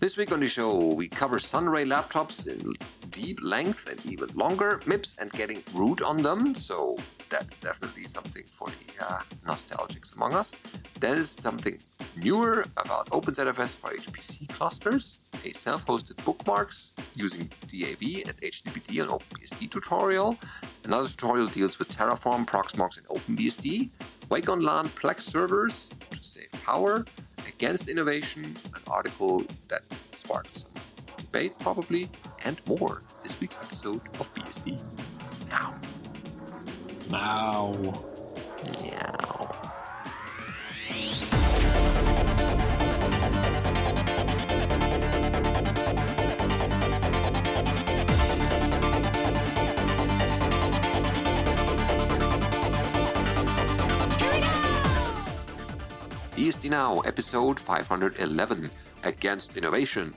This week on the show, we cover Sunray laptops in deep length and even longer, MIPS and getting root on them. So that's definitely something for the uh, nostalgics among us. Then is something newer about OpenZFS for HPC clusters, a self-hosted bookmarks using DAV and HTTPD on OpenBSD tutorial. Another tutorial deals with Terraform, Proxmox, and OpenBSD. Wake on LAN Plex servers to save power. Against innovation, an article that sparked some debate probably, and more. This week's episode of BSD. Now. Now. Meow. BSD Now, episode 511 Against Innovation,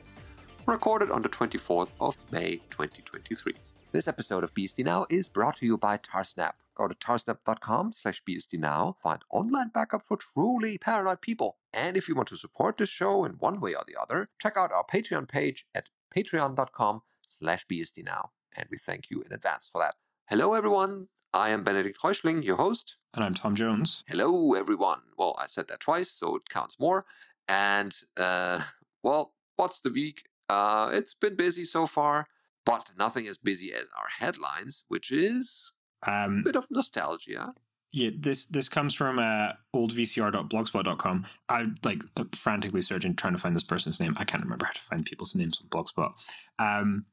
recorded on the 24th of May 2023. This episode of BSD Now is brought to you by Tarsnap. Go to tarsnap.com slash BSD Now, find online backup for truly paranoid people. And if you want to support this show in one way or the other, check out our Patreon page at patreon.com slash BSD Now. And we thank you in advance for that. Hello, everyone. I am Benedict Reuschling, your host. And I'm Tom Jones. Hello, everyone. Well, I said that twice, so it counts more. And, uh, well, what's the week? Uh, it's been busy so far, but nothing as busy as our headlines, which is Um, a bit of nostalgia. yeah, this this comes from uh, oldvcr.blogspot.com. I'm like frantically searching, trying to find this person's name. I can't remember how to find people's names on Blogspot. Um,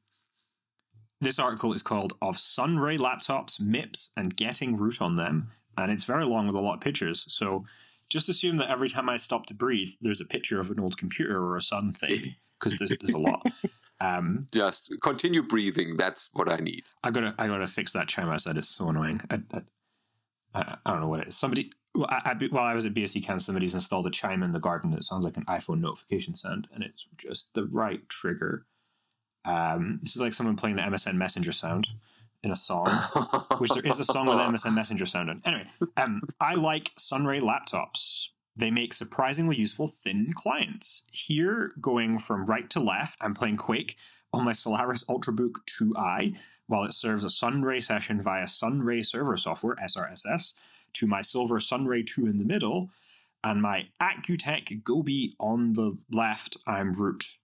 this article is called "Of Sunray Laptops, MIPS, and Getting Root on Them," and it's very long with a lot of pictures. So just assume that every time I stop to breathe, there's a picture of an old computer or a sun thing because there's there's a lot. Um, Just continue breathing. That's what I need. I gotta I gotta fix that chime outside. It's so annoying. I, I, I, I don't know what it is. Somebody well, I, I, while I was at BSDCan, somebody's installed a chime in the garden that sounds like an iPhone notification sound, and it's just the right trigger. Um, this is like someone playing the MSN Messenger sound in a song, which there is a song with an MSN Messenger sound in. Anyway, um, I like Sunray laptops. They make surprisingly useful thin clients. Here, going from right to left, I'm playing Quake on my Solaris Ultrabook 2i while it serves a Sunray session via Sunray server software, SRSS, to my Silver Sunray 2 in the middle, and my Accutech Gobi on the left, I'm root.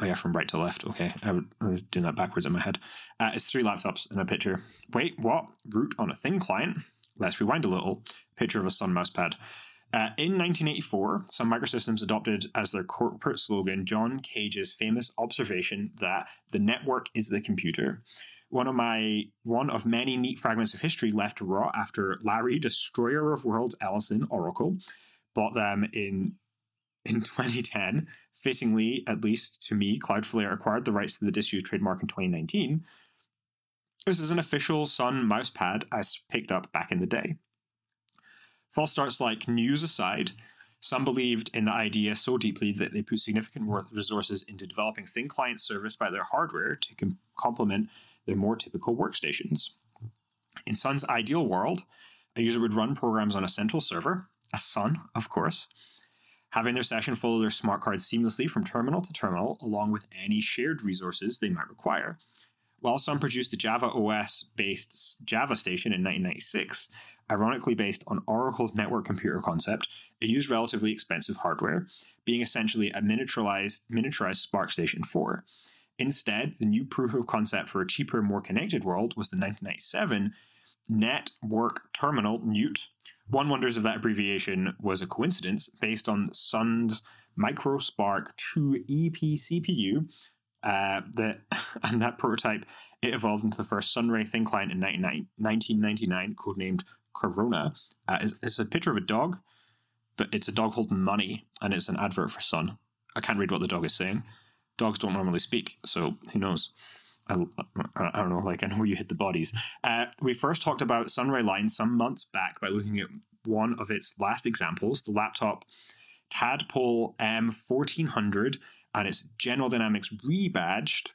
Oh yeah, from right to left. Okay, I, was doing that backwards in my head. Uh, it's three laptops in a picture. Wait, what? Root on a thin client? Let's rewind a little. Picture of a Sun mousepad. Uh, in 1984, Sun Microsystems adopted as their corporate slogan John Gage's famous observation that the network is the computer. One of my one of many neat fragments of history left rot after Larry, Destroyer of Worlds Ellison Oracle, bought them in in 2010. Fittingly, at least to me, Cloudflare acquired the rights to the disused trademark in 2019. This is an official Sun mousepad I picked up back in the day. False starts like news aside, some believed in the idea so deeply that they put significant resources into developing thin client service by their hardware to com- complement their more typical workstations. In Sun's ideal world, a user would run programs on a central server, a Sun, of course, having their session follow their smart cards seamlessly from terminal to terminal, along with any shared resources they might require. While some produced the Java OS based Java Station in 1996, ironically based on Oracle's network computer concept, it used relatively expensive hardware, being essentially a miniaturized, miniaturized SPARCstation 4. Instead, the new proof of concept for a cheaper, more connected world was the 1997 Network Terminal NUT. One wonders if that abbreviation was a coincidence based on Sun's microSPARC 2 EP CPU. Uh, that and that prototype it evolved into the first Sunray thin client in 1999, codenamed Corona. Uh, it's, it's a picture of a dog, but it's a dog holding money, and it's an advert for Sun. I can't read what the dog is saying. Dogs don't normally speak, so who knows? I, I don't know, like I know where you hit the bodies. Uh, we first talked about Sunray Line some months back by looking at one of its last examples, the laptop Tadpole M1400, and its General Dynamics rebadged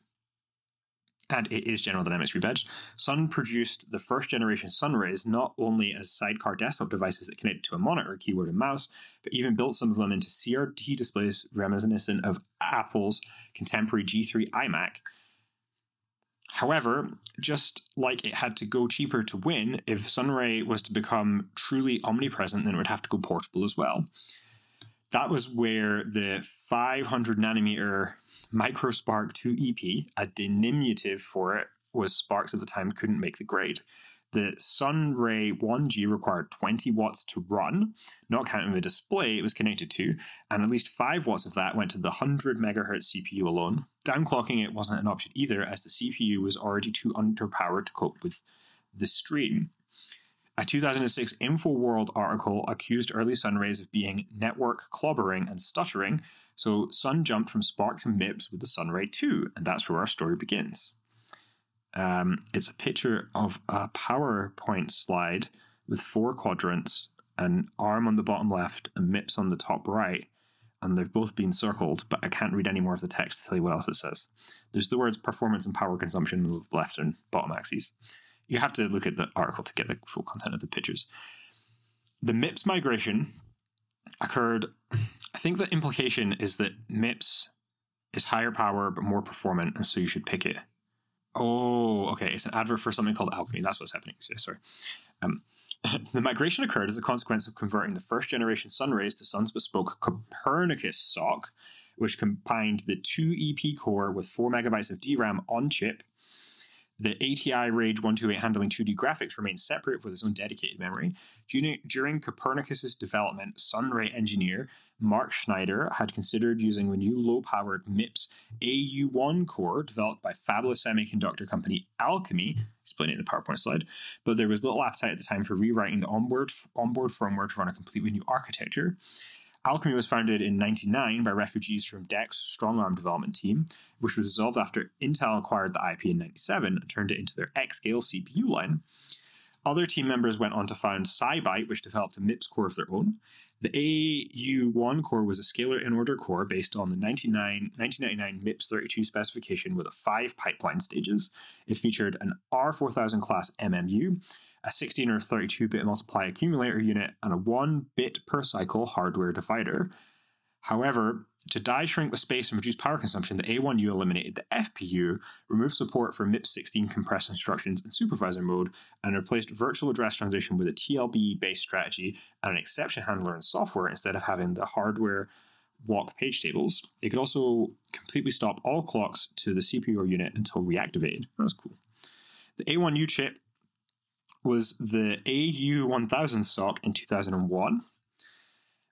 and it is General Dynamics rebadged, Sun produced the first generation Sunrays not only as sidecar desktop devices that connected to a monitor, keyboard, and mouse, but even built some of them into CRT displays reminiscent of Apple's contemporary G3 iMac. However, just like it had to go cheaper to win, if Sunray was to become truly omnipresent, then it would have to go portable as well. That was where the 500 nanometer microSPARC 2 EP, a diminutive for it, was SPARCs at the time couldn't make the grade. The Sunray 1G required 20 watts to run, not counting the display it was connected to, and at least 5 watts of that went to the 100 MHz CPU alone. Downclocking it wasn't an option either, as the CPU was already too underpowered to cope with the stream. A 2006 InfoWorld article accused early Sunrays of being network clobbering and stuttering, so Sun jumped from SPARC to MIPS with the Sunray 2, and that's where our story begins. Um, it's a picture of a PowerPoint slide with four quadrants, an arm on the bottom left, and MIPS on the top right, and they've both been circled, but I can't read any more of the text to tell you what else it says. There's the words performance and power consumption on the left and bottom axes. You have to look at the article to get the full content of the pictures. The MIPS migration occurred I think the implication is that MIPS is higher power but more performant, and so you should pick it. Oh, okay. It's an advert for something called Alchemy. That's what's happening. So, sorry. Um, the migration occurred as a consequence of converting the first generation Sunrays to Sun's bespoke Copernicus SoC, which combined the 2 EP core with 4 megabytes of DRAM on chip the ATI Rage 128 handling 2D graphics remains separate with its own dedicated memory. During Copernicus's development, Sunray engineer Mark Schneider had considered using the new low-powered MIPS AU1 core developed by fabulous semiconductor company Alchemy, explained in the PowerPoint slide, but there was little appetite at the time for rewriting the onboard onboard firmware to run a completely new architecture. Alchemy was founded in 1999 by refugees from DEC's StrongARM development team, which was dissolved after Intel acquired the IP in 97 and turned it into their X-Scale CPU line. Other team members went on to found SiByte, which developed a MIPS core of their own. The AU1 core was a scalar in order core based on the 1999 MIPS 32 specification with a five pipeline stages. It featured an R4000 class MMU, a 16 or 32 bit multiply accumulator unit, and a 1 bit per cycle hardware divider. However, to die shrink with space and reduce power consumption, the AU1 eliminated the FPU, removed support for MIPS 16 compressed instructions in supervisor mode, and replaced virtual address transition with a TLB based strategy and an exception handler in software instead of having the hardware walk page tables. It could also completely stop all clocks to the CPU unit until reactivated. That's cool. The AU1 chip was the AU1000 SoC in 2001.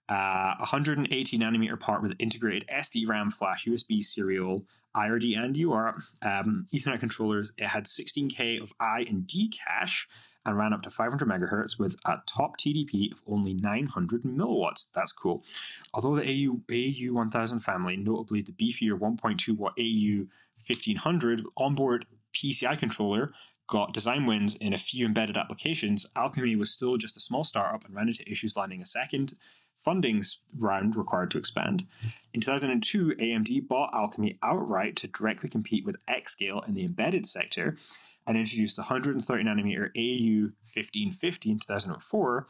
Uh, 180 nanometer part with integrated SD RAM flash USB serial IRD and UART um, Ethernet controllers. It had 16K of I and D cache and ran up to 500 megahertz with a top TDP of only 900 milliwatts. That's cool. Although the AU AU 1000 family, notably the beefier 1.2 watt AU 1500 onboard PCI controller, got design wins in a few embedded applications, Alchemy was still just a small startup and ran into issues landing a second funding round required to expand. In 2002, AMD bought Alchemy outright to directly compete with Xscale in the embedded sector and introduced the 130 nanometer AU 1550 in 2004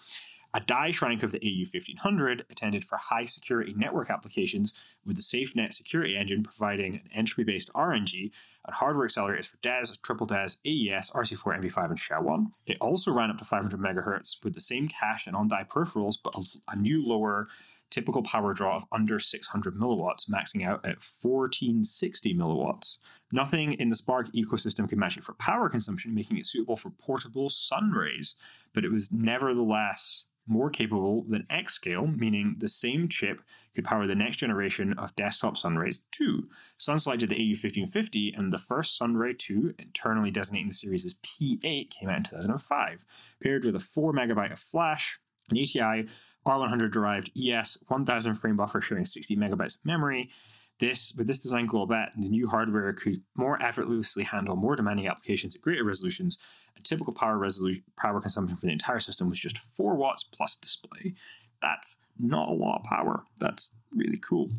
a die shrink of the AU 1500 intended for high security network applications with the SafeNet security engine providing an entropy based RNG and hardware accelerators for DES, Triple DES, AES, RC4, MD5, and SHA-1. It also ran up to 500 MHz with the same cache and on die peripherals, but a, a new lower typical power draw of under 600 milliwatts, maxing out at 1460 milliwatts. Nothing in the SPARC ecosystem could match it for power consumption, making it suitable for portable sunrays, but it was nevertheless more capable than Xscale, meaning the same chip could power the next generation of desktop Sunrays 2. Sun selected the AU1550, and the first Sunray 2, internally designating the series as P8, came out in 2005, paired with a 4 megabyte of flash, an ATI R100 derived ES 1000 frame buffer sharing 60 megabytes of memory, this, with this design goal bet, the new hardware could more effortlessly handle more demanding applications at greater resolutions. A typical power resolution power consumption for the entire system was just 4 watts plus display. That's not a lot of power. That's really cool.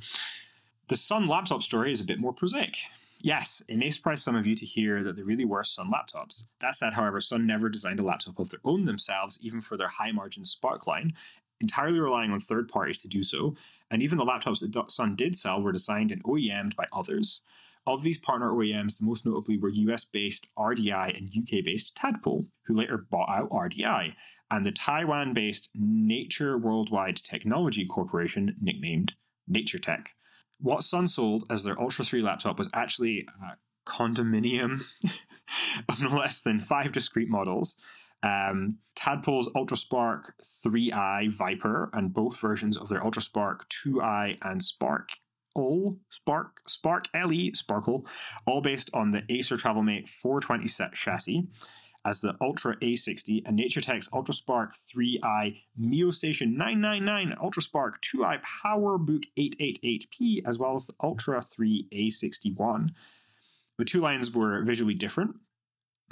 The Sun laptop story is a bit more prosaic. Yes, it may surprise some of you to hear that there really were Sun laptops. That said, however, Sun never designed a laptop of their own themselves, even for their high margin SPARC line, entirely relying on third parties to do so. And even the laptops that Sun did sell were designed and OEM'd by others. Of these partner OEMs, the most notably were US based RDI and UK based Tadpole, who later bought out RDI, and the Taiwan based Nature Worldwide Technology Corporation, nicknamed NatureTech. What Sun sold as their Ultra 3 laptop was actually a condominium of no less than five discrete models. Um, Tadpole's UltraSPARC 3i Viper and both versions of their UltraSPARC 2i and Spark all Spark Spark LE Sparkle, all based on the Acer TravelMate 420 set chassis as the Ultra A60 and NatureTech's UltraSPARC 3i MeoStation 999 UltraSPARC 2i PowerBook 888P, as well as the Ultra 3 A61. The two lines were visually different,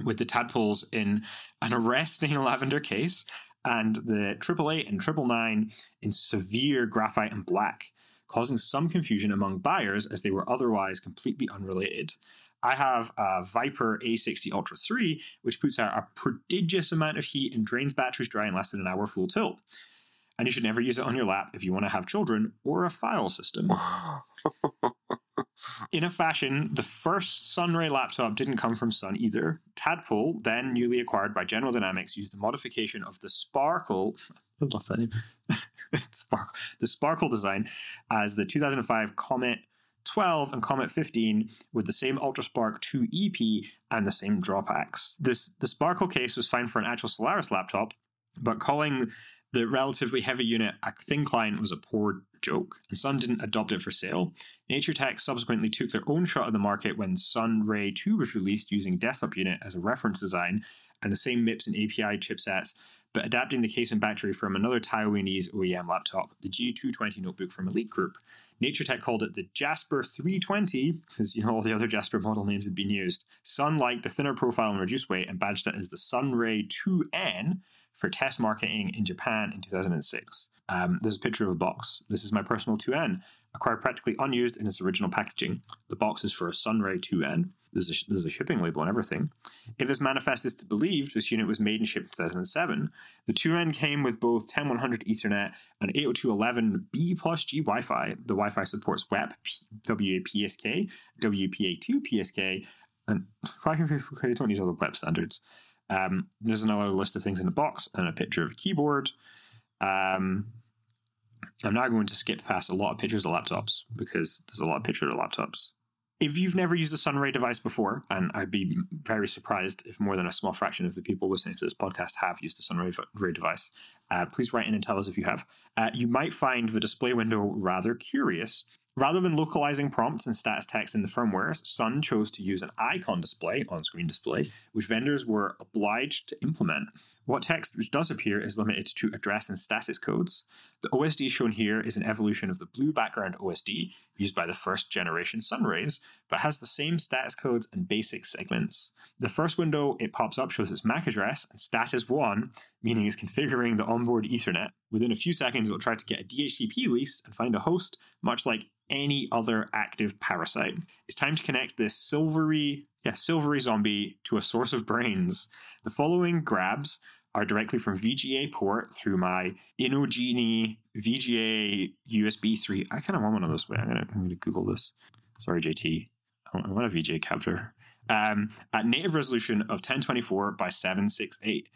with the tadpoles in an arresting lavender case and the 888 and 999 in severe graphite and black, causing some confusion among buyers as they were otherwise completely unrelated. I have a Viper A60 Ultra 3, which puts out a prodigious amount of heat and drains batteries dry in less than an hour full tilt. And you should never use it on your lap if you want to have children or a file system. in a fashion, the first Sunray laptop didn't come from Sun either. Tadpole, then newly acquired by General Dynamics, used a modification of the Sparkle. I love that name. Sparkle. The Sparkle design as the 2005 Comet 12 and Comet 15 with the same UltraSPARC 2 EP and the same draw packs. This the Sparkle case was fine for an actual Solaris laptop, but calling the relatively heavy unit a thin client was a poor joke, and Sun didn't adopt it for sale. NatureTech subsequently took their own shot at the market when Sun Ray 2 was released using desktop unit as a reference design and the same MIPS and ATI chipsets but adapting the case and battery from another Taiwanese OEM laptop, the G220 notebook from Elite Group. NatureTech called it the Jasper 320 because you know all the other Jasper model names had been used. Sun liked the thinner profile and reduced weight and badged it as the Sunray 2N for test marketing in Japan in 2006. Um, there's a picture of a box. This is my personal 2N, acquired practically unused in its original packaging. The box is for a Sunray 2N. There's a, there's a shipping label and everything. If this manifest is believed, this unit was made and shipped in 2007. The 2N came with both 10100 Ethernet and 802.11b plus G Wi Fi. The Wi Fi supports WEP, WAPSK, WPA2 PSK, and you don't need all the web standards. Um, there's another list of things in the box and a picture of a keyboard. Um, I'm now going to skip past a lot of pictures of laptops because there's a lot of pictures of laptops if you've never used a Sunray device before, and I'd be very surprised if more than a small fraction of the people listening to this podcast have used a Sunray device, uh, please write in and tell us if you have. Uh, you might find the display window rather curious. Rather than localizing prompts and status text in the firmware, Sun chose to use an icon display, on screen display, which vendors were obliged to implement. What text which does appear is limited to address and status codes. The OSD shown here is an evolution of the blue background OSD used by the first generation Sunrays, but has the same status codes and basic segments. The first window it pops up shows its MAC address and status 1, meaning it's configuring the onboard Ethernet. Within a few seconds, it will try to get a DHCP lease and find a host, much like any other active parasite. It's time to connect this silvery, yeah, silvery zombie to a source of brains. The following grabs are directly from VGA port through my Inogeni VGA USB 3. I kind of want one of those. Wait, I'm going I'm to Google this. Sorry, JT. I want a VGA capture. Um, at native resolution of 1024 by 768.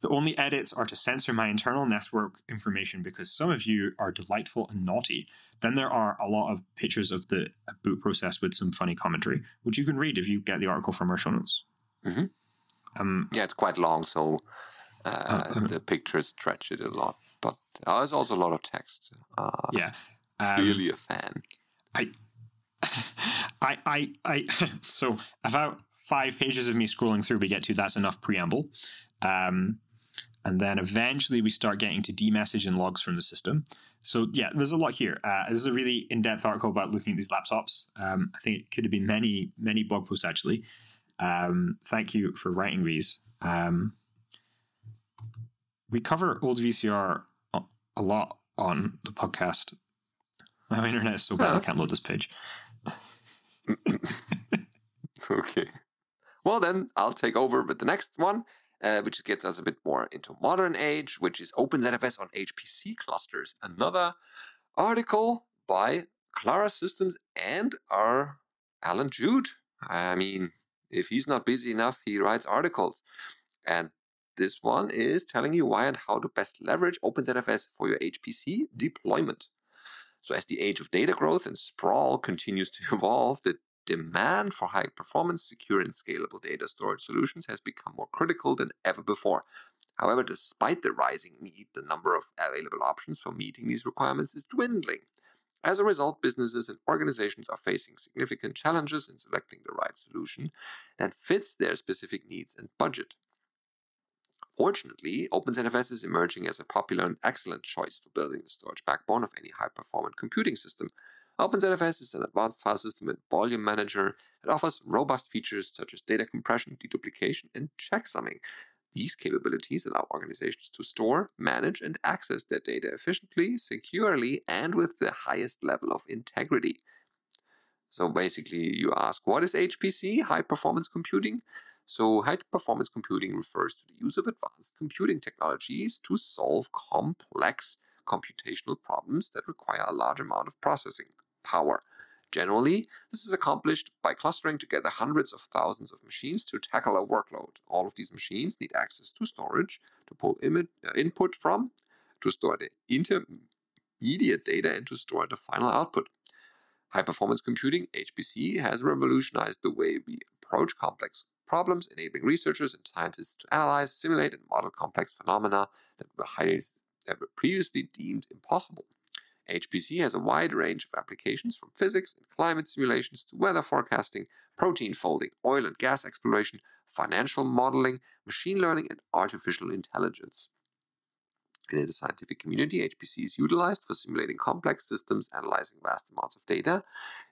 The only edits are to censor my internal network information because some of you are delightful and naughty. Then there are a lot of pictures of the boot process with some funny commentary, which you can read if you get the article from our show notes. Mm-hmm. Um, yeah, it's quite long, so uh, uh, the pictures stretch it a lot. But uh, there's also a lot of text. Uh, yeah, um, clearly a fan. I, I, I, I. So about five pages of me scrolling through, we get to that's enough preamble. Um, and then eventually we start getting to dmesg and logs from the system. So yeah, there's a lot here. Uh, this is a really in-depth article about looking at these laptops. Um, I think it could have been many, many blog posts actually. Um, thank you for writing these. Um, we cover old VCR a lot on the podcast. My internet is so bad I can't load this page. Okay. Well, then I'll take over with the next one, uh, which gets us a bit more into modern age, which is OpenZFS on HPC clusters. Another article by Klara Systems and our Allan Jude. I mean, if he's not busy enough, he writes articles. And this one is telling you why and how to best leverage OpenZFS for your HPC deployment. So, as the age of data growth and sprawl continues to evolve, the demand for high performance, secure, and scalable data storage solutions has become more critical than ever before. However, despite the rising need, the number of available options for meeting these requirements is dwindling. As a result, businesses and organizations are facing significant challenges in selecting the right solution that fits their specific needs and budget. Fortunately, OpenZFS is emerging as a popular and excellent choice for building the storage backbone of any high performant computing system. OpenZFS is an advanced file system and volume manager that offers robust features such as data compression, deduplication, and checksumming. These capabilities allow organizations to store, manage, and access their data efficiently, securely, and with the highest level of integrity. So basically, you ask, what is HPC, high performance computing? So, high performance computing refers to the use of advanced computing technologies to solve complex computational problems that require a large amount of processing power. Generally, this is accomplished by clustering together hundreds of thousands of machines to tackle a workload. All of these machines need access to storage to pull uh, input from, to store the intermediate data, and to store the final output. High performance computing, HPC, has revolutionized the way we approach complex problems, enabling researchers and scientists to analyze, simulate, and model complex phenomena that were, highly, that were previously deemed impossible. HPC has a wide range of applications from physics and climate simulations to weather forecasting, protein folding, oil and gas exploration, financial modeling, machine learning, and artificial intelligence. In the scientific community, HPC is utilized for simulating complex systems, analyzing vast amounts of data,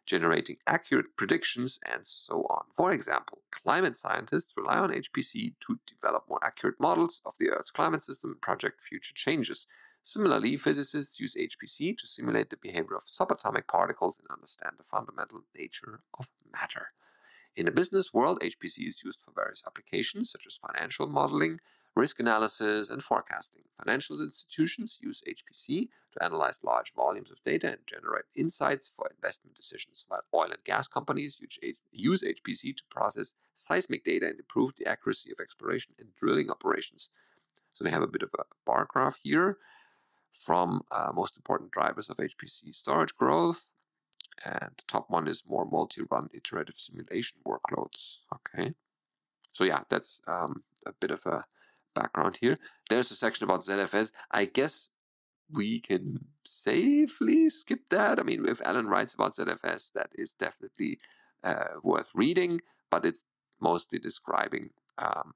generating accurate predictions, and so on. For example, climate scientists rely on HPC to develop more accurate models of the Earth's climate system and project future changes. Similarly, physicists use HPC to simulate the behavior of subatomic particles and understand the fundamental nature of matter. In the business world, HPC is used for various applications such as financial modeling, risk analysis, and forecasting. Financial institutions use HPC to analyze large volumes of data and generate insights for investment decisions, while oil and gas companies use HPC to process seismic data and improve the accuracy of exploration and drilling operations. So they have a bit of a bar graph here from uh, most important drivers of HPC storage growth. And the top one is more multi-run iterative simulation workloads. Okay. So yeah, that's um, a bit of a background here. There's a section about ZFS. I guess we can safely skip that. I mean, if Allan writes about ZFS, that is definitely uh, worth reading, but it's mostly describing um,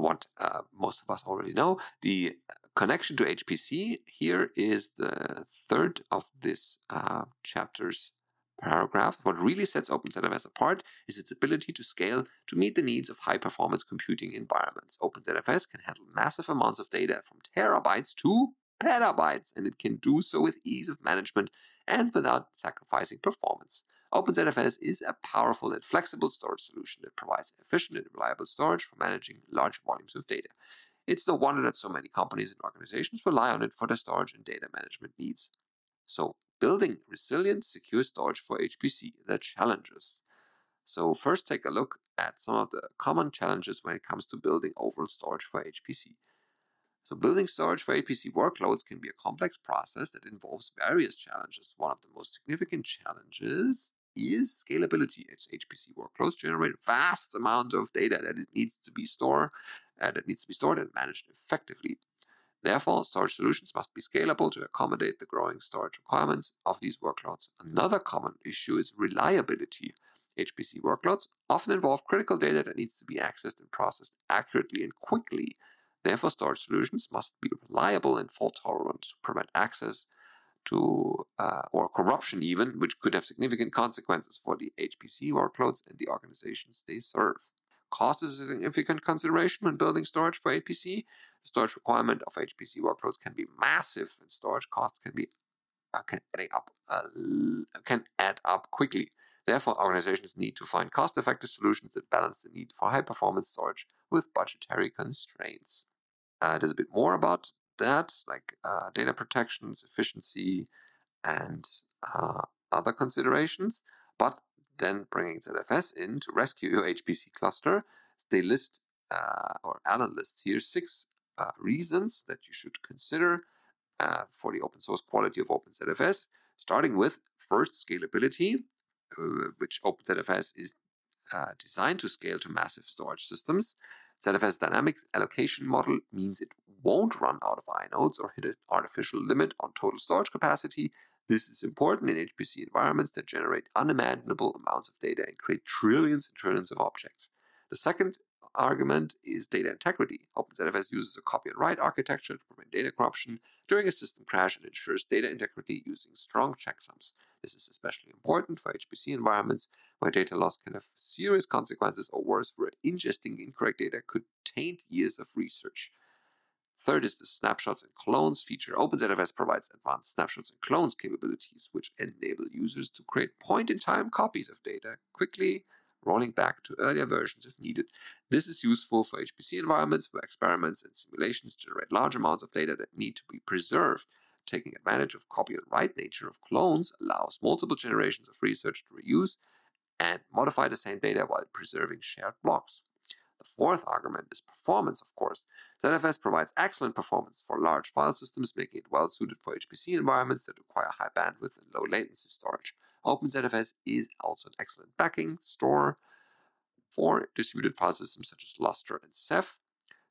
what uh, most of us already know. The connection to HPC here is the third of this uh, chapter's paragraph, what really sets OpenZFS apart is its ability to scale to meet the needs of high performance computing environments. OpenZFS can handle massive amounts of data from terabytes to petabytes, and it can do so with ease of management and without sacrificing performance. OpenZFS is a powerful and flexible storage solution that provides efficient and reliable storage for managing large volumes of data. It's no wonder that so many companies and organizations rely on it for their storage and data management needs. So, building resilient, secure storage for HPC, the challenges. So first take a look at some of the common challenges when it comes to building overall storage for HPC. So building storage for HPC workloads can be a complex process that involves various challenges. One of the most significant challenges is scalability. Its HPC workloads generate vast amounts of data that it needs to be stored, uh, that needs to be stored and managed effectively. Therefore, storage solutions must be scalable to accommodate the growing storage requirements of these workloads. Another common issue is reliability. HPC workloads often involve critical data that needs to be accessed and processed accurately and quickly. Therefore, storage solutions must be reliable and fault tolerant to prevent access to uh, or corruption, even, which could have significant consequences for the HPC workloads and the organizations they serve. Cost is a significant consideration when building storage for HPC. The storage requirement of HPC workloads can be massive, and storage costs can be uh, can add up uh, can add up quickly. Therefore, organizations need to find cost effective solutions that balance the need for high performance storage with budgetary constraints. Uh, there's a bit more about that, like uh, data protections, efficiency, and uh, other considerations. But then bringing ZFS in to rescue your HPC cluster, they list, uh, or Allan lists here, six uh, reasons that you should consider uh, for the open source quality of OpenZFS, starting with first scalability, which OpenZFS is designed to scale to massive storage systems. ZFS dynamic allocation model means it won't run out of inodes or hit an artificial limit on total storage capacity. This is important in HPC environments that generate unimaginable amounts of data and create trillions and trillions of objects. The second argument is data integrity. OpenZFS uses a copy on write architecture to prevent data corruption during a system crash and ensures data integrity using strong checksums. This is especially important for HPC environments where data loss can have serious consequences or worse, where ingesting incorrect data could taint years of research. Third is the snapshots and clones feature. OpenZFS provides advanced snapshots and clones capabilities, which enable users to create point in time copies of data quickly, rolling back to earlier versions if needed. This is useful for HPC environments where experiments and simulations generate large amounts of data that need to be preserved. Taking advantage of copy on write nature of clones allows multiple generations of research to reuse and modify the same data while preserving shared blocks. The fourth argument is performance, of course. ZFS provides excellent performance for large file systems, making it well suited for HPC environments that require high bandwidth and low latency storage. OpenZFS is also an excellent backing store for distributed file systems such as Lustre and Ceph.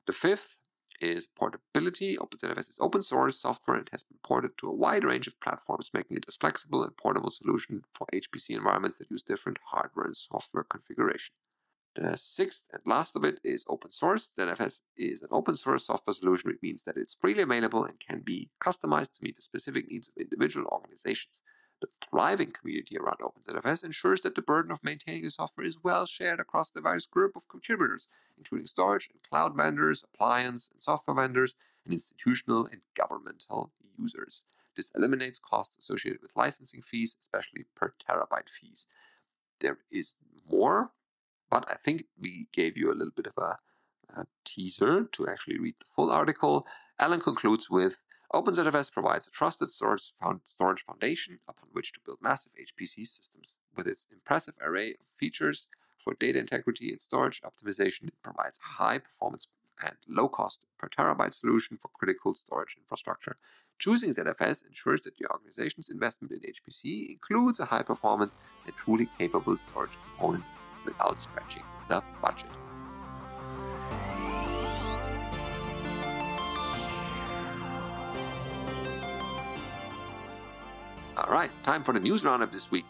The fifth is portability. OpenZFS is open source software and has been ported to a wide range of platforms, making it a flexible and portable solution for HPC environments that use different hardware and software configuration. The sixth and last of it is open source. ZFS is an open source software solution, which means that it's freely available and can be customized to meet the specific needs of individual organizations. The thriving community around OpenZFS ensures that the burden of maintaining the software is well shared across the diverse group of contributors, including storage and cloud vendors, appliance and software vendors, and institutional and governmental users. This eliminates costs associated with licensing fees, especially per terabyte fees. There is more but I think we gave you a little bit of a, a teaser to actually read the full article. Allan concludes with OpenZFS provides a trusted storage, storage foundation upon which to build massive HPC systems. With its impressive array of features for data integrity and storage optimization, it provides high performance and low cost per terabyte solution for critical storage infrastructure. Choosing ZFS ensures that your organization's investment in HPC includes a high performance and truly capable storage component without stretching the budget. All right, time for the news roundup this week.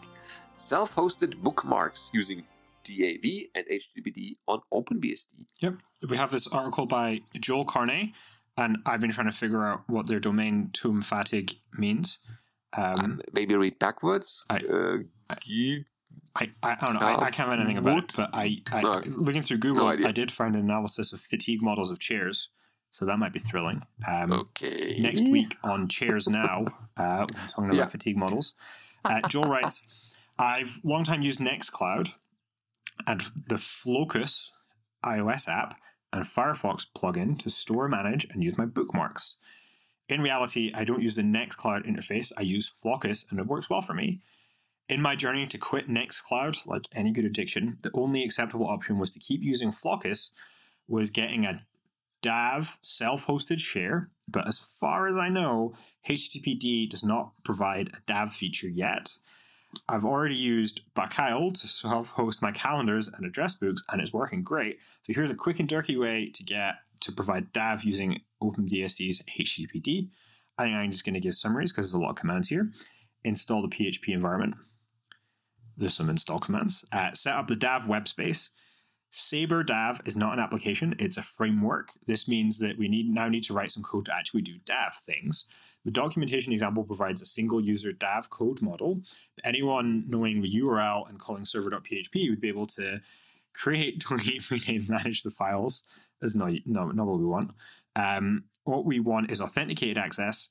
Self hosted bookmarks using DAV and HTTPD on OpenBSD. Yep. We have this article by Joel Carnat, and I've been trying to figure out what their domain tomb fatigue means. Um, um, maybe read backwards. I, uh, I, I, I, don't know. I, I, can't find anything about it, but I, I no, looking through Google, no I did find an analysis of fatigue models of chairs, so that might be thrilling. Um, okay. Next week on Chairs Now, uh, talking about yeah. fatigue models. Uh, Joel writes, "I've long time used Nextcloud and the Floccus iOS app and Firefox plugin to store, manage, and use my bookmarks. In reality, I don't use the Nextcloud interface. I use Floccus, and it works well for me." In my journey to quit Nextcloud, like any good addiction, the only acceptable option was to keep using Floccus, was getting a DAV self-hosted share, but as far as I know, HTTPD does not provide a DAV feature yet. I've already used Bacile to self-host my calendars and address books, and it's working great. So here's a quick and dirty way to get to provide DAV using OpenBSD's HTTPD. I think I'm just going to give summaries because there's a lot of commands here. Install the PHP environment there's some install commands. Uh, set up the DAV web space. Sabre DAV is not an application, it's a framework. This means that we need now need to write some code to actually do DAV things. The documentation example provides a single user DAV code model. Anyone knowing the URL and calling server.php would be able to create, delete, rename, manage the files. That's not, not, not what we want. Um, what we want is authenticated access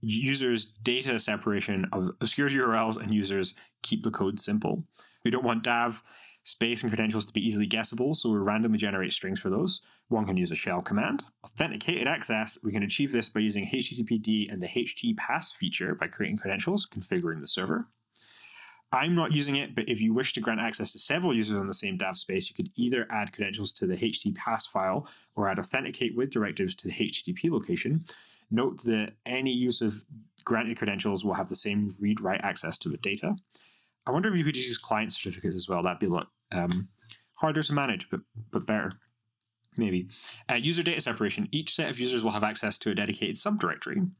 users data separation of obscure URLs and users keep the code simple. We don't want DAV space and credentials to be easily guessable, so we randomly generate strings for those. One can use a shell command. Authenticated access, we can achieve this by using HTTPD and the HTPass feature by creating credentials, configuring the server. I'm not using it, but if you wish to grant access to several users on the same DAV space, you could either add credentials to the HTTPass file or add authenticate with directives to the HTTP location. Note that any use of granted credentials will have the same read write access to the data. I wonder if you could use client certificates as well. That'd be a lot um, harder to manage, but but better. Maybe. Uh, user data separation. Each set of users will have access to a dedicated subdirectory.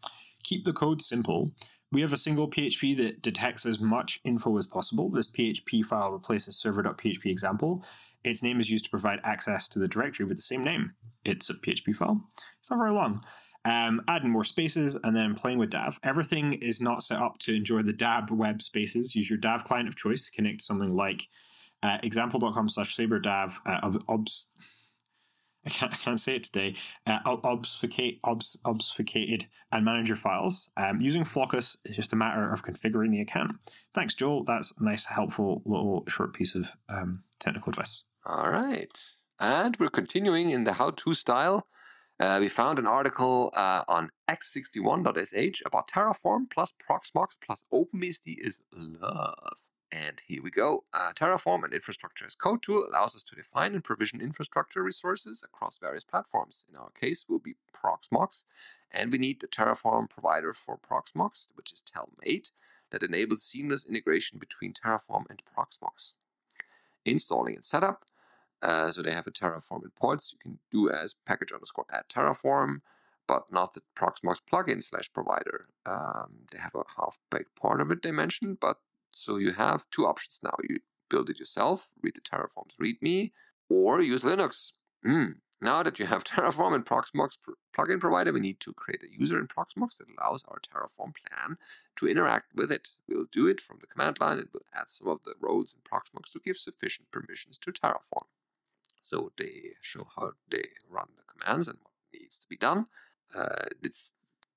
Keep the code simple. We have a single PHP that detects as much info as possible. This PHP file replaces server.php example. Its name is used to provide access to the directory with the same name. It's a PHP file. It's not very long. Um, adding more spaces and then playing with DAV. Everything is not set up to enjoy the DAV web spaces. Use your DAV client of choice to connect to something like uh, example.com slash saberdav uh, obs, I can't, I can't say it today, uh, obfuscate, obs, obfuscated and manage your files. Um, using Floccus is just a matter of configuring the account. Thanks, Joel. That's a nice, helpful little short piece of um, technical advice. All right. And we're continuing in the how to style. Uh, we found an article uh, on x61.sh about Terraform plus Proxmox plus OpenBSD is love. And here we go. Uh, Terraform, an infrastructure as code tool, allows us to define and provision infrastructure resources across various platforms. In our case, will be Proxmox, and we need the Terraform provider for Proxmox, which is Telmate, that enables seamless integration between Terraform and Proxmox. Installing and setup. Uh, so they have a Terraform imports. You can do as package underscore add Terraform, but not the Proxmox plugin slash provider. Um, they have a half-baked part of it they mentioned, but so you have two options now. You build it yourself, read the Terraform's README, or use Linux. Mm. Now that you have Terraform and Proxmox plugin provider, we need to create a user in Proxmox that allows our Terraform plan to interact with it. We'll do it from the command line and we'll add some of the roles in Proxmox to give sufficient permissions to Terraform. So they show how they run the commands and what needs to be done. Uh, it's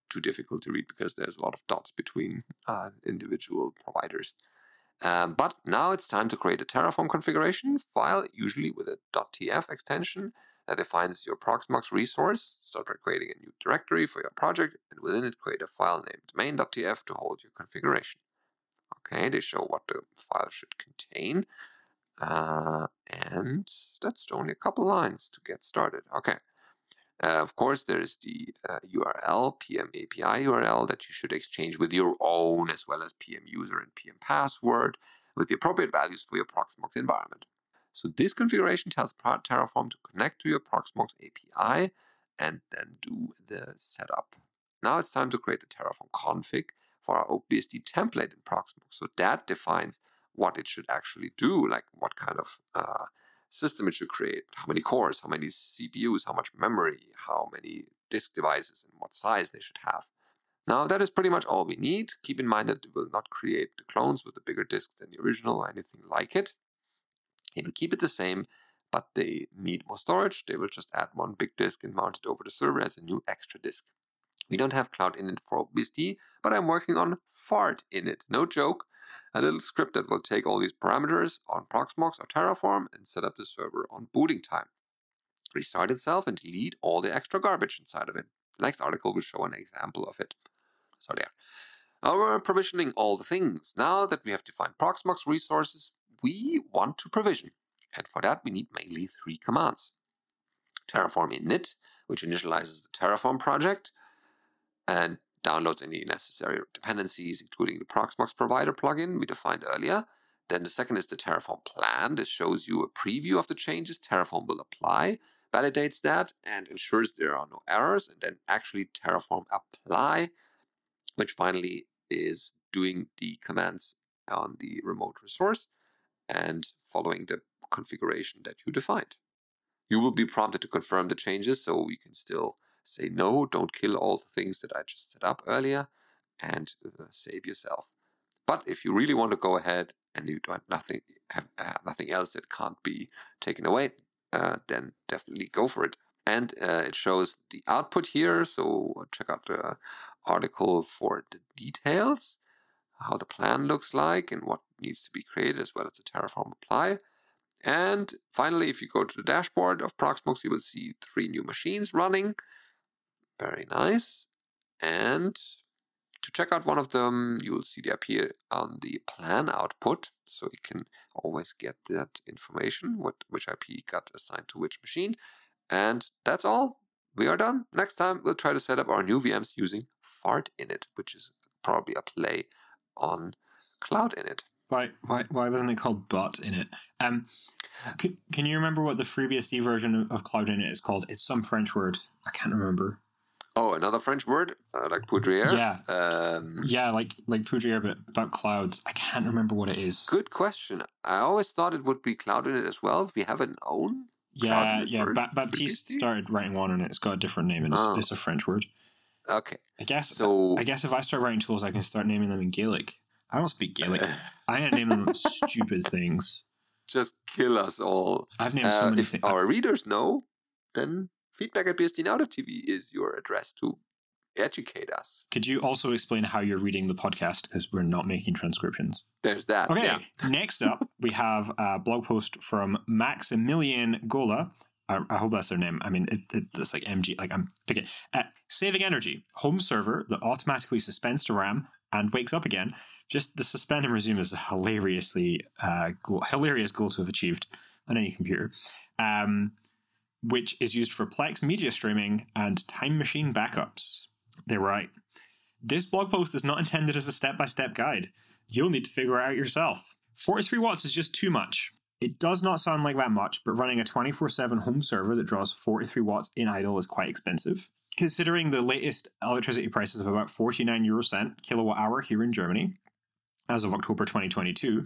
too difficult to read because there's a lot of dots between uh, individual providers. Um, but now it's time to create a Terraform configuration file, usually with a .tf extension that defines your Proxmox resource. Start by creating a new directory for your project, and within it create a file named main.tf to hold your configuration. Okay, they show what the file should contain. Uh, and that's only a couple lines to get started. Okay, uh, of course, there's the uh, URL, PM API URL that you should exchange with your own as well as PM user and PM password with the appropriate values for your Proxmox environment. So this configuration tells Terraform to connect to your Proxmox API and then do the setup. Now it's time to create a Terraform config for our OpenBSD template in Proxmox. So that defines what it should actually do, like what kind of uh, system it should create, how many cores, how many CPUs, how much memory, how many disk devices, and what size they should have. Now, that is pretty much all we need. Keep in mind that it will not create the clones with a bigger disk than the original or anything like it. It will keep it the same, but they need more storage. They will just add one big disk and mount it over the server as a new extra disk. We don't have Cloud Init for OpenBSD, but I'm working on Fart Init. No joke a little script that will take all these parameters on Proxmox or Terraform and set up the server on booting time. Restart itself and delete all the extra garbage inside of it. The next article will show an example of it. So there. Now we're provisioning all the things. Now that we have defined Proxmox resources, we want to provision. And for that, we need mainly three commands. Terraform init, which initializes the Terraform project, and downloads any necessary dependencies, including the Proxmox provider plugin we defined earlier. Then the second is the Terraform plan. This shows you a preview of the changes Terraform will apply, validates that, and ensures there are no errors. And then actually Terraform apply, which finally is doing the commands on the remote resource and following the configuration that you defined. You will be prompted to confirm the changes so you can still say no, don't kill all the things that I just set up earlier, and uh, save yourself. But if you really want to go ahead and you don't nothing have uh, nothing else that can't be taken away, uh, then definitely go for it. And uh, it shows the output here, so check out the article for the details. how the plan looks like and what needs to be created, as well as the Terraform apply. And finally, if you go to the dashboard of Proxmox, you will see three new machines running. Very nice. And to check out one of them, you will see they appear on the plan output. So you can always get that information, what which IP got assigned to which machine. And that's all. We are done. Next time, we'll try to set up our new VMs using Fart init, which is probably a play on Cloud init. Why, why, why wasn't it called Bot init? Um, can, can you remember what the FreeBSD version of Cloud init is called? It's some French word. I can't remember. Oh, another French word uh, like poudriere. Yeah, Um, yeah, like like Poudriere, but about clouds. I can't remember what it is. good question. I always thought it would be Cloud init as well. We have an own. Yeah, yeah. Ba- Baptiste started writing one, and it's got a different name, and it's, Oh. it's a French word. Okay, I guess. so I guess if I start writing tools, I can start naming them in Gaelic. I don't speak Gaelic. I'm gonna name them stupid things. just kill us all. I've named so Uh, many if things. our readers know, then feedback at bsdnow.tv is your address to educate us. Could you also explain how you're reading the podcast because we're not making transcriptions? There's that. Okay. Yeah. Next up, we have a blog post from Maximilian Gola. I, I hope that's their name. I mean, it, it, it's like MG. Like I'm picking uh, saving energy. Home server that automatically suspends to RAM and wakes up again. Just the suspend and resume is a hilariously uh, goal, hilarious goal to have achieved on any computer. Um, which is used for Plex media streaming and time machine backups. They're right. This blog post is not intended as a step by step guide. You'll need to figure it out yourself. 43 watts is just too much. It does not sound like that much, but running a 24 7 home server that draws 43 watts in idle is quite expensive. Considering the latest electricity prices of about 49 euro cent kilowatt hour here in Germany, as of October 2022,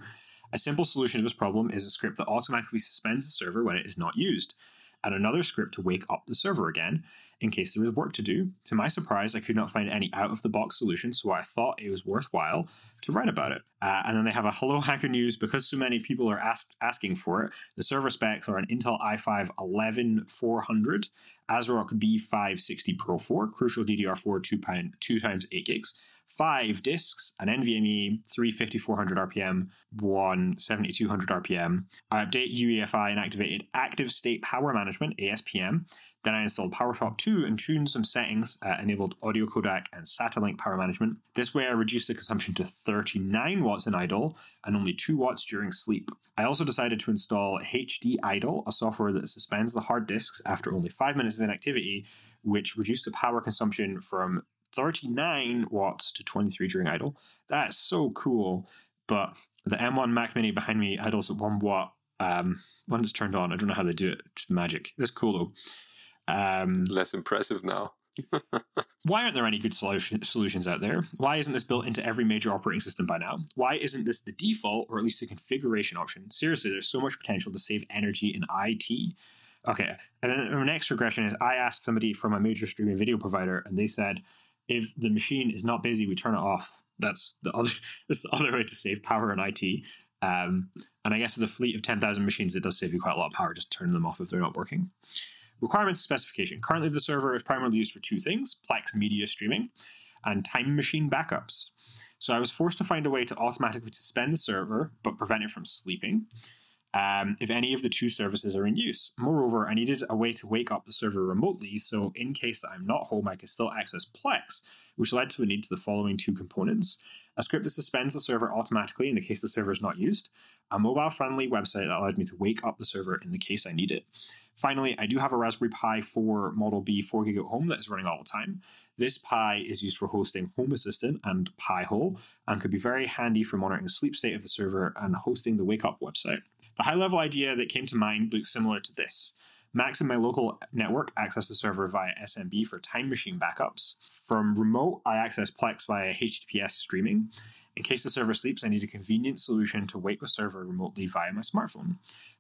a simple solution to this problem is a script that automatically suspends the server when it is not used, and another script to wake up the server again in case there is work to do. To my surprise, I could not find any out of the box solution, so I thought it was worthwhile to write about it. Uh, and then they have a Hello Hacker News because so many people are ask, asking for it. The server specs are an Intel i5 11400, ASRock B560 Pro 4, Crucial DDR4 2, pound, 2 times 8 gigs, 5 disks, an NVMe 35400 RPM, one 7200 RPM. I update UEFI and activated Active State Power Management, ASPM. Then I installed PowerTOP 2 and tuned some settings, uh, enabled audio codec and SATA-Link power management. This way I reduced the consumption to 39 watts in idle and only 2 watts during sleep. I also decided to install HD Idle, a software that suspends the hard disks after only 5 minutes of inactivity, which reduced the power consumption from 39 watts to 23 during idle. That's so cool. But the M1 Mac Mini behind me idles at 1 watt. Um, when it's turned on, I don't know how they do it. It's magic. That's cool though. Um, Less impressive now. why aren't there any good solution, solutions out there? Why isn't this built into every major operating system by now? Why isn't this the default or at least a configuration option? Seriously, there's so much potential to save energy in IT. Okay, and then the next regression is I asked somebody from a major streaming video provider, and they said if the machine is not busy, we turn it off. That's the other. That's the other way to save power in IT. Um, and I guess with a fleet of ten thousand machines, it does save you quite a lot of power. Just turning them off if they're not working. Requirements specification. Currently, the server is primarily used for two things Plex media streaming and time machine backups. So I was forced to find a way to automatically suspend the server but prevent it from sleeping um, if any of the two services are in use. Moreover, I needed a way to wake up the server remotely, so in case that I'm not home, I could still access Plex, which led to a need to the following two components a script that suspends the server automatically in the case the server is not used, a mobile friendly website that allowed me to wake up the server in the case I need it. Finally, I do have a Raspberry Pi 4 Model B 4 gig at home that is running all the time. This Pi is used for hosting Home Assistant and Pi-hole and could be very handy for monitoring the sleep state of the server and hosting the Wake Up website. The high level idea that came to mind looks similar to this. Max and my local network access the server via SMB for time machine backups. From remote, I access Plex via HTTPS streaming. In case the server sleeps, I need a convenient solution to wake the server remotely via my smartphone.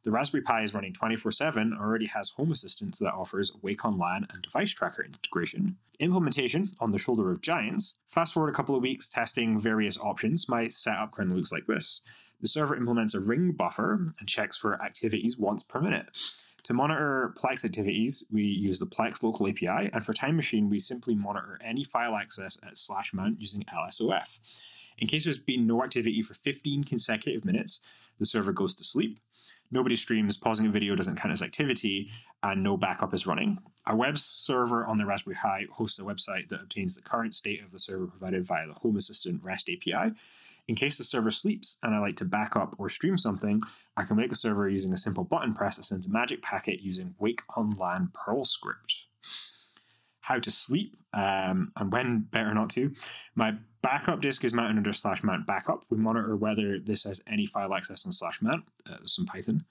The Raspberry Pi is running 24 7 and already has Home Assistant that offers Wake on LAN and device tracker integration. Implementation on the shoulder of giants. Fast forward a couple of weeks testing various options, my setup currently looks like this. The server implements a ring buffer and checks for activities once per minute. To monitor Plex activities, we use the Plex local API, and for Time Machine, we simply monitor any file access at slash mount using LSOF. In case there's been no activity for 15 consecutive minutes, the server goes to sleep. Nobody streams, pausing a video doesn't count as activity, and no backup is running. A web server on the Raspberry Pi hosts a website that obtains the current state of the server provided via the Home Assistant REST API. In case the server sleeps and I like to back up or stream something, I can wake a server using a simple button press that sends a magic packet using Wake on LAN Perl script how to sleep um, and when better not to. My backup disk is mounted under slash mount backup. We monitor whether this has any file access on slash mount, uh, some Python.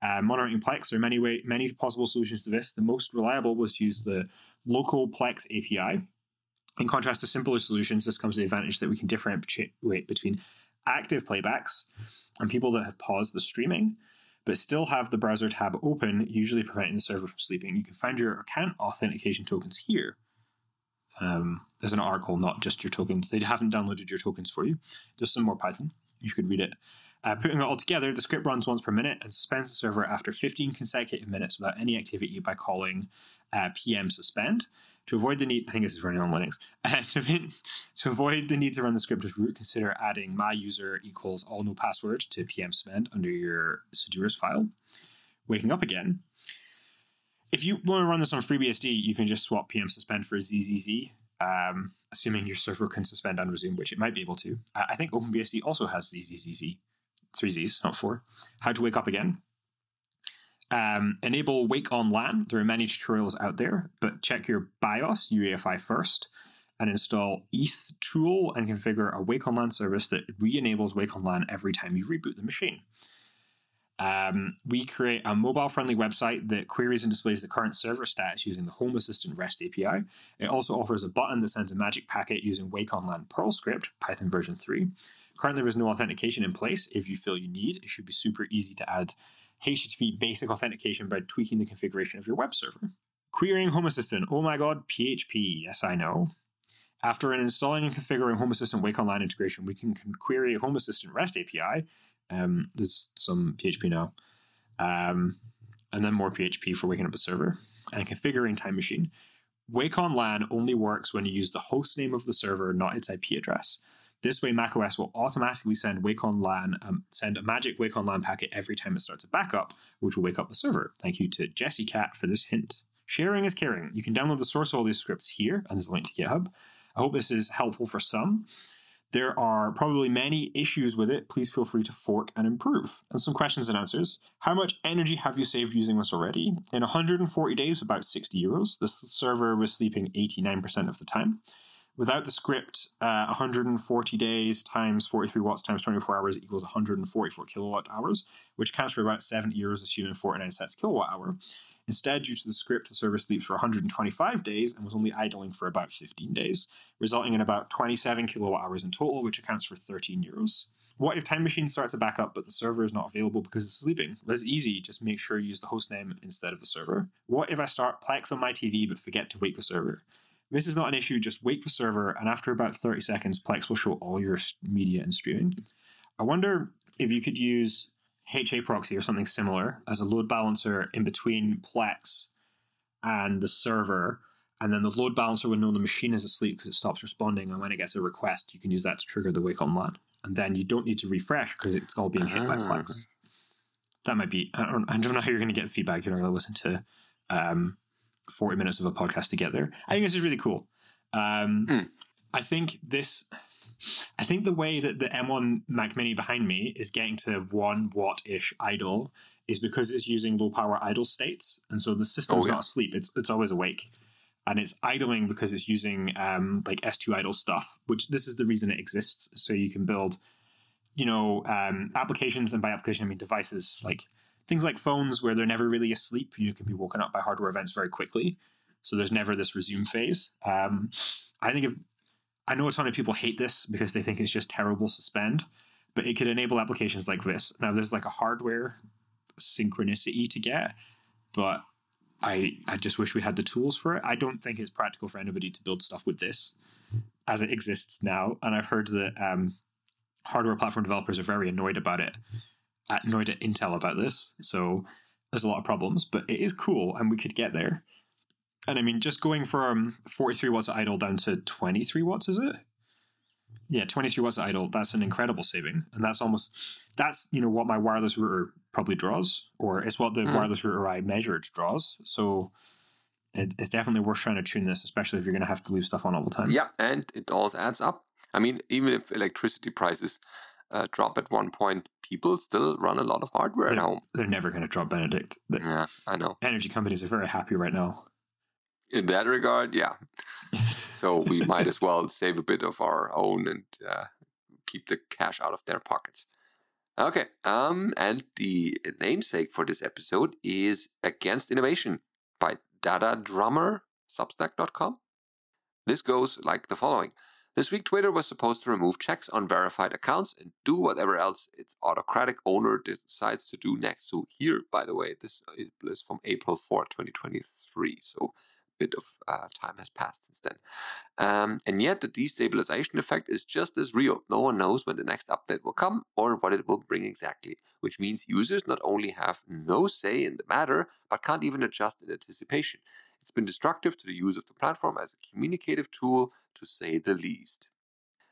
Uh, monitoring Plex, there are many way, many possible solutions to this. The most reliable was to use the local Plex API. In contrast to simpler solutions, this comes to the advantage that we can differentiate between active playbacks and people that have paused the streaming but still have the browser tab open, usually preventing the server from sleeping. You can find your account authentication tokens here. Um, there's an article, not just your tokens. They haven't downloaded your tokens for you. There's some more Python. You could read it. Uh, putting it all together, the script runs once per minute and suspends the server after 15 consecutive minutes without any activity by calling uh, pm suspend to avoid the need, I think this is running on Linux, uh, to, to avoid the need to run the script as root, consider adding my user equals all no password to pm suspend under your sudoers file. Waking up again. If you want to run this on FreeBSD, you can just swap pm suspend for zzz, um, assuming your server can suspend and resume, which it might be able to. Uh, I think OpenBSD also has zzz, three Z's, not four. How to wake up again. Um, enable Wake on LAN. There are many tutorials out there, but check your BIOS UEFI first and install ethtool and configure a Wake on LAN service that re-enables Wake on LAN every time you reboot the machine. Um, we create a mobile friendly website that queries and displays the current server status using the Home Assistant REST API. It also offers a button that sends a magic packet using Wake on LAN Perl script, Python version 3. Currently, there is no authentication in place. If you feel you need, it should be super easy to add HTTP basic authentication by tweaking the configuration of your web server. Querying Home Assistant. Oh my god, PHP. Yes, I know. After installing and configuring Home Assistant Wake on LAN integration, we can query Home Assistant REST API. Um, there's some PHP now. Um, and then more PHP for waking up a server and configuring Time Machine. Wake on LAN only works when you use the host name of the server, not its IP address. This way, macOS will automatically send Wake on LAN, um, send a magic Wake on LAN packet every time it starts a backup, which will wake up the server. Thank you to Jesse Cat for this hint. Sharing is caring. You can download the source of all these scripts here, and there's a link to GitHub. I hope this is helpful for some. There are probably many issues with it. Please feel free to fork and improve. And some questions and answers. How much energy have you saved using this already? In 140 days, about 60 euros. The server was sleeping 89% of the time. Without the script, uh, 140 days times 43 watts times 24 hours equals 144 kilowatt hours, which counts for about 70 euros, assuming 49 cents kilowatt hour. Instead, due to the script, the server sleeps for 125 days and was only idling for about 15 days, resulting in about 27 kilowatt hours in total, which accounts for 13 euros. What if Time Machine starts a backup but the server is not available because it's sleeping? That's easy, just make sure you use the hostname instead of the server. What if I start Plex on my TV but forget to wake the server? This is not an issue, just wake the server, and after about 30 seconds, Plex will show all your media and streaming. I wonder if you could use HA proxy or something similar as a load balancer in between Plex and the server, and then the load balancer would know the machine is asleep because it stops responding, and when it gets a request, you can use that to trigger the wake on LAN. And then you don't need to refresh because it's all being hit by ah. Plex. That might be, I don't, I don't know how you're going to get feedback. You're not going to listen to um, 40 minutes of a podcast to get there. I think this is really cool. Um, mm. I think this, I think the way that the M1 Mac Mini behind me is getting to one watt ish idle is because it's using low power idle states. And so the system's oh, yeah. not asleep, it's, it's always awake. And it's idling because it's using um, like S2 idle stuff, which this is the reason it exists. So you can build, you know, um, applications, and by application, I mean devices like things like phones where they're never really asleep. You can be woken up by hardware events very quickly. So there's never this resume phase. Um, I think if I know a ton of people hate this because they think it's just terrible suspend, but it could enable applications like this. Now there's like a hardware synchronicity to get, but I I just wish we had the tools for it. I don't think it's practical for anybody to build stuff with this as it exists now. And I've heard that um, hardware platform developers are very annoyed about it annoyed at Intel about this. So there's a lot of problems, but it is cool and we could get there. And I mean, just going from 43 watts idle down to 23 watts, is it? yeah, 23 watts idle, that's an incredible saving. And that's almost, that's, you know, what my wireless router probably draws, or it's what the mm. wireless router I measured draws. So it, it's definitely worth trying to tune this, especially if you're going to have to leave stuff on all the time. Yeah, and it all adds up. I mean, even if electricity prices uh, drop at one point, people still run a lot of hardware they're, at home. They're never going to drop Benedict. The yeah, I know. Energy companies are very happy right now. In that regard, yeah. So we might as well save a bit of our own and uh, keep the cash out of their pockets. Okay, um, and the namesake for this episode is Against Innovation by Dada Drummer, Substack.com. This goes like the following. This week, Twitter was supposed to remove checks on verified accounts and do whatever else its autocratic owner decides to do next. So, here, by the way, this is from April 4, 2023. So, bit of uh, time has passed since then. Um, and yet, the destabilization effect is just as real. No one knows when the next update will come or what it will bring exactly, which means users not only have no say in the matter, but can't even adjust in anticipation. It's been destructive to the use of the platform as a communicative tool, to say the least.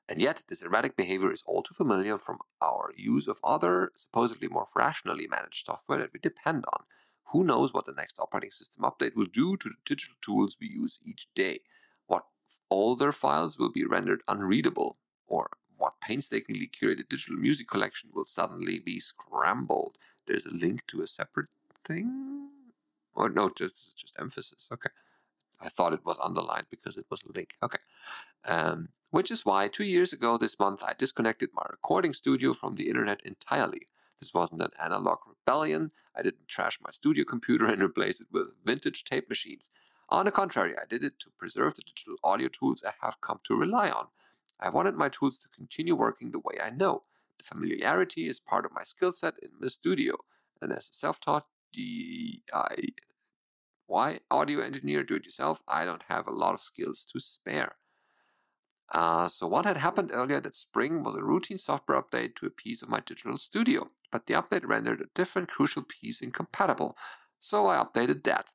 And yet, this erratic behavior is all too familiar from our use of other, supposedly more rationally managed software that we depend on. Who knows what the next operating system update will do to the digital tools we use each day? What older files will be rendered unreadable? Or what painstakingly curated digital music collection will suddenly be scrambled? There's a link to a separate thing? Or no, just, just emphasis. Okay. I thought it was underlined because it was a link. Okay. Um, which is why two years ago this month I disconnected my recording studio from the internet entirely. This wasn't an analog rebellion. I didn't trash my studio computer and replace it with vintage tape machines. On the contrary, I did it to preserve the digital audio tools I have come to rely on. I wanted my tools to continue working the way I know. The familiarity is part of my skill set in the studio, and as a self taught DIY audio engineer, do it yourself, I don't have a lot of skills to spare. Uh, so what had happened earlier that spring was a routine software update to a piece of my digital studio, but the update rendered a different crucial piece incompatible. So I updated that,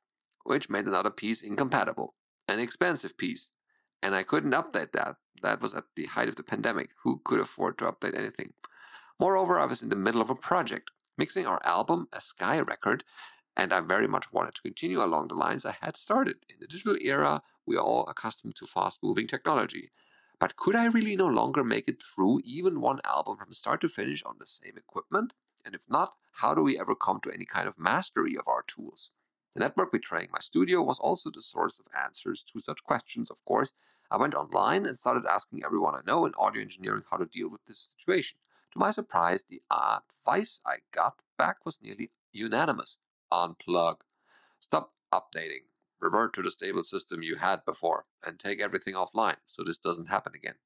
which made another piece incompatible, an expensive piece. And I couldn't update that. That was at the height of the pandemic. Who could afford to update anything? Moreover, I was in the middle of a project, mixing our album, a Sky record, and I very much wanted to continue along the lines I had started. In the digital era, we are all accustomed to fast moving technology. But could I really no longer make it through even one album from start to finish on the same equipment? And if not, how do we ever come to any kind of mastery of our tools? The network betraying my studio was also the source of answers to such questions, of course. I went online and started asking everyone I know in audio engineering how to deal with this situation. To my surprise, the advice I got back was nearly unanimous unplug. Stop updating revert to the stable system you had before, and take everything offline so this doesn't happen again.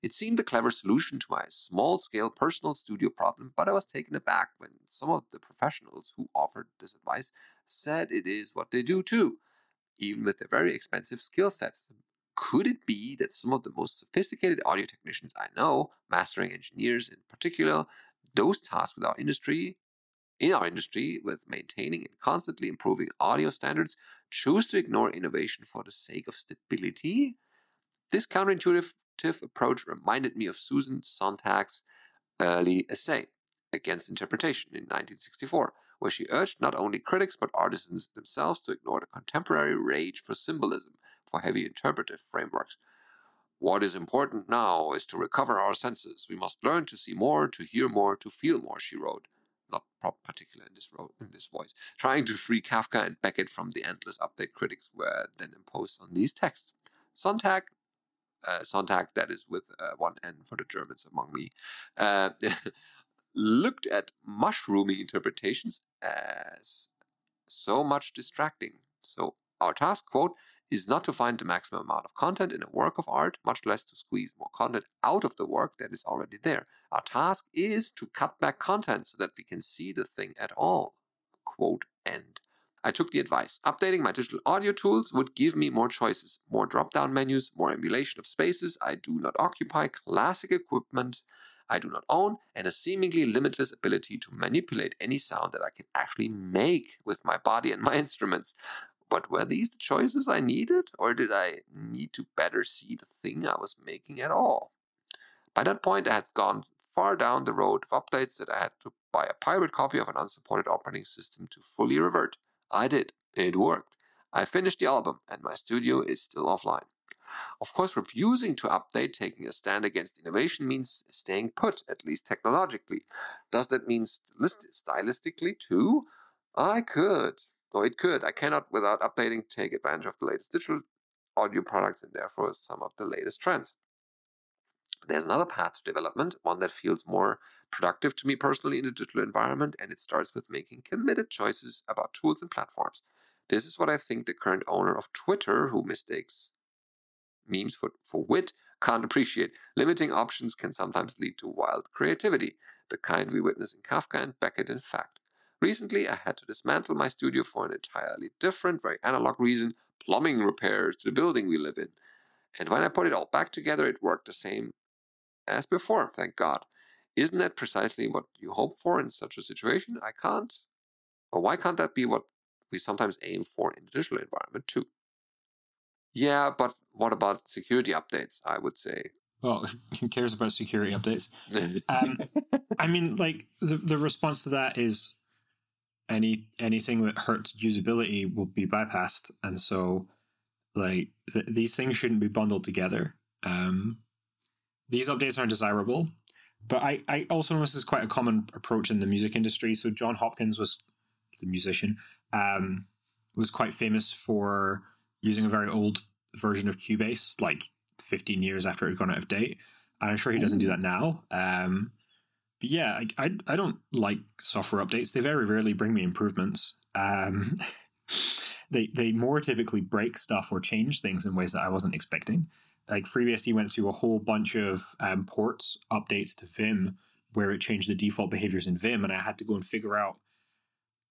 It seemed a clever solution to my small scale personal studio problem, but I was taken aback when some of the professionals who offered this advice said it is what they do too, even with their very expensive skill sets. Could it be that some of the most sophisticated audio technicians I know, mastering engineers in particular, those tasked with our industry, in our industry with maintaining and constantly improving audio standards choose to ignore innovation for the sake of stability? This counterintuitive approach reminded me of Susan Sontag's early essay, Against Interpretation, in 1964, where she urged not only critics but artisans themselves to ignore the contemporary rage for symbolism, for heavy interpretive frameworks. What is important now is to recover our senses. We must learn to see more, to hear more, to feel more, she wrote not particular in this in this voice, trying to free Kafka and Beckett from the endless update critics were then imposed on these texts. Sontag, Sontag, that is with uh, one N for the Germans among me, uh, looked at mushrooming interpretations as so much distracting. So our task, quote, is not to find the maximum amount of content in a work of art, much less to squeeze more content out of the work that is already there. Our task is to cut back content so that we can see the thing at all. Quote end. I took the advice. Updating my digital audio tools would give me more choices, more drop down menus, more emulation of spaces I do not occupy, classic equipment I do not own, and a seemingly limitless ability to manipulate any sound that I can actually make with my body and my instruments. But were these the choices I needed, or did I need to better see the thing I was making at all? By that point, I had gone far down the road of updates that I had to buy a pirate copy of an unsupported operating system to fully revert. I did. It worked. I finished the album, and my studio is still offline. Of course, refusing to update, taking a stand against innovation, means staying put, at least technologically. Does that mean stylistically too? I could. Though it could. I cannot, without updating, take advantage of the latest digital audio products and therefore some of the latest trends. There's another path to development, one that feels more productive to me personally in a digital environment, and it starts with making committed choices about tools and platforms. This is what I think the current owner of Twitter, who mistakes memes for, for wit, can't appreciate. Limiting options can sometimes lead to wild creativity, the kind we witness in Kafka and Beckett in fact. Recently, I had to dismantle my studio for an entirely different, very analog reason plumbing repairs to the building we live in. And when I put it all back together, it worked the same as before, thank God. Isn't that precisely what you hope for in such a situation? I can't. Or why can't that be what we sometimes aim for in the digital environment too? Yeah, but what about security updates? I would say. Well, who cares about security updates? um, I mean, like the the response to that is any anything that hurts usability will be bypassed, and so like th- these things shouldn't be bundled together. Um, these updates aren't desirable, but I I also know this is quite a common approach in the music industry. So Jon Hopkins was the musician um, was quite famous for using a very old version of Cubase, like 15 years after it had gone out of date. I'm sure he doesn't do that now. Um, but yeah, I, I, I don't like software updates. They very rarely bring me improvements. Um, they they more typically break stuff or change things in ways that I wasn't expecting. Like FreeBSD went through a whole bunch of um, ports updates to Vim where it changed the default behaviors in Vim, and I had to go and figure out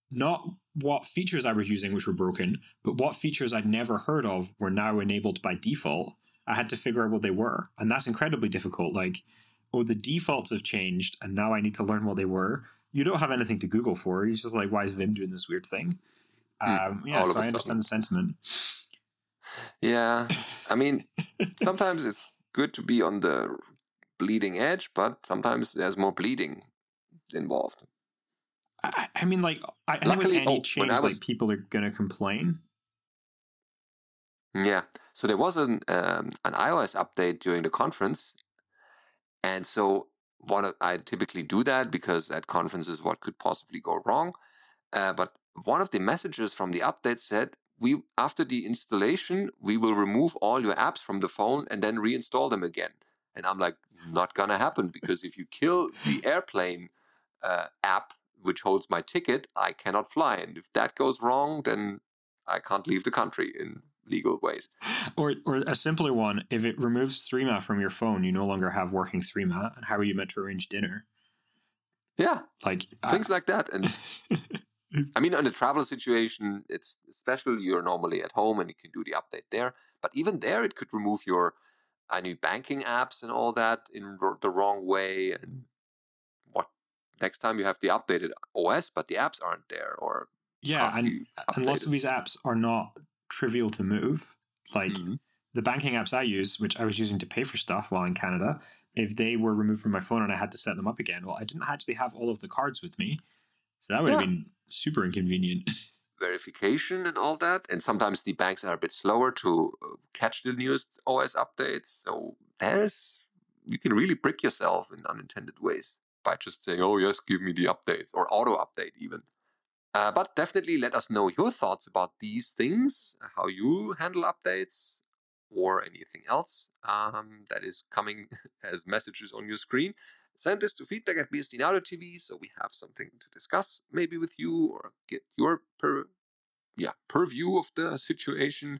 not what features I was using which were broken, but what features I'd never heard of were now enabled by default. I had to figure out what they were, and that's incredibly difficult. Like oh, the defaults have changed, and now I need to learn what they were. You don't have anything to Google for. You're just like, why is Vim doing this weird thing? Hmm, um, yeah, so I understand the sentiment. Yeah, I mean, sometimes it's good to be on the bleeding edge, but sometimes there's more bleeding involved. I, I mean, like, I, Luckily, think with any oh, change, was, like, people are going to complain. Yeah. So there was an um, an iOS update during the conference, and so one of, I typically do that because at conferences, what could possibly go wrong? Uh, but one of the messages from the update said, "We after the installation, we will remove all your apps from the phone and then reinstall them again." And I'm like, not gonna happen because if you kill the airplane uh, app which holds my ticket, I cannot fly, and if that goes wrong, then I can't leave the country in legal ways. Or, or a simpler one: if it removes Threema from your phone, you no longer have working Threema, and how are you meant to arrange dinner? Yeah, like things like that. And I mean, in a travel situation, it's special. You're normally at home, and you can do the update there. But even there, it could remove your I new banking apps and all that in the wrong way. And what next time you have the updated OS, but the apps aren't there, or yeah, and, and lots of these apps are not trivial to move. Like mm-hmm. the banking apps I use, which I was using to pay for stuff while in Canada, if they were removed from my phone and I had to set them up again, well, I didn't actually have all of the cards with me. So that would yeah. have been super inconvenient. Verification and all that. And sometimes the banks are a bit slower to uh, catch the newest OS updates. So there's, you can really brick yourself in unintended ways by just saying, oh, yes, give me the updates or auto update even. Uh, but definitely let us know your thoughts about these things, how you handle updates, or anything else um, that is coming as messages on your screen. Send this to feedback at BSD Audio TV so we have something to discuss maybe with you or get your per yeah purview of the situation,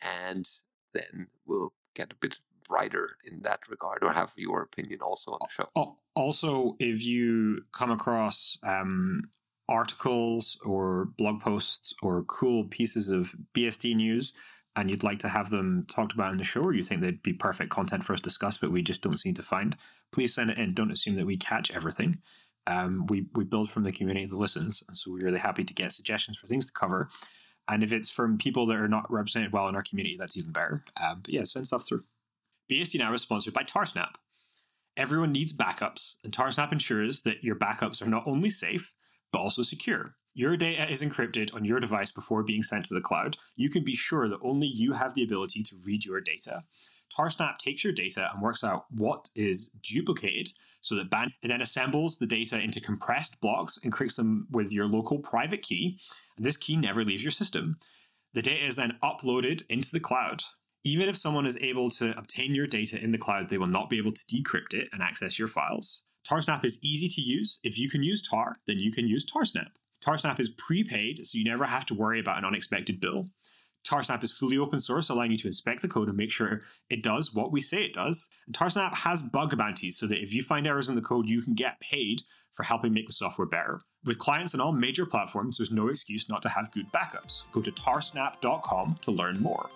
and then we'll get a bit brighter in that regard or have your opinion also on the show. Also, if you come across um, articles or blog posts or cool pieces of BSD news and you'd like to have them talked about in the show or you think they'd be perfect content for us to discuss but we just don't seem to find, please send it in. Don't assume that we catch everything. Um, we, we build from the community that listens, and so we're really happy to get suggestions for things to cover. And if it's from people that are not represented well in our community, that's even better. Um, but yeah, send stuff through. BSD Now is sponsored by Tarsnap. Everyone needs backups, and Tarsnap ensures that your backups are not only safe, but also secure. Your data is encrypted on your device before being sent to the cloud. You can be sure that only you have the ability to read your data. Tarsnap takes your data and works out what is duplicated so that it then assembles the data into compressed blocks and creates them with your local private key. And this key never leaves your system. The data is then uploaded into the cloud. Even if someone is able to obtain your data in the cloud, they will not be able to decrypt it and access your files. Tarsnap is easy to use. If you can use Tar, then you can use Tarsnap. Tarsnap is prepaid, so you never have to worry about an unexpected bill. Tarsnap is fully open source, allowing you to inspect the code and make sure it does what we say it does. And Tarsnap has bug bounties so that if you find errors in the code, you can get paid for helping make the software better. With clients on all major platforms, there's no excuse not to have good backups. Go to tarsnap.com to learn more.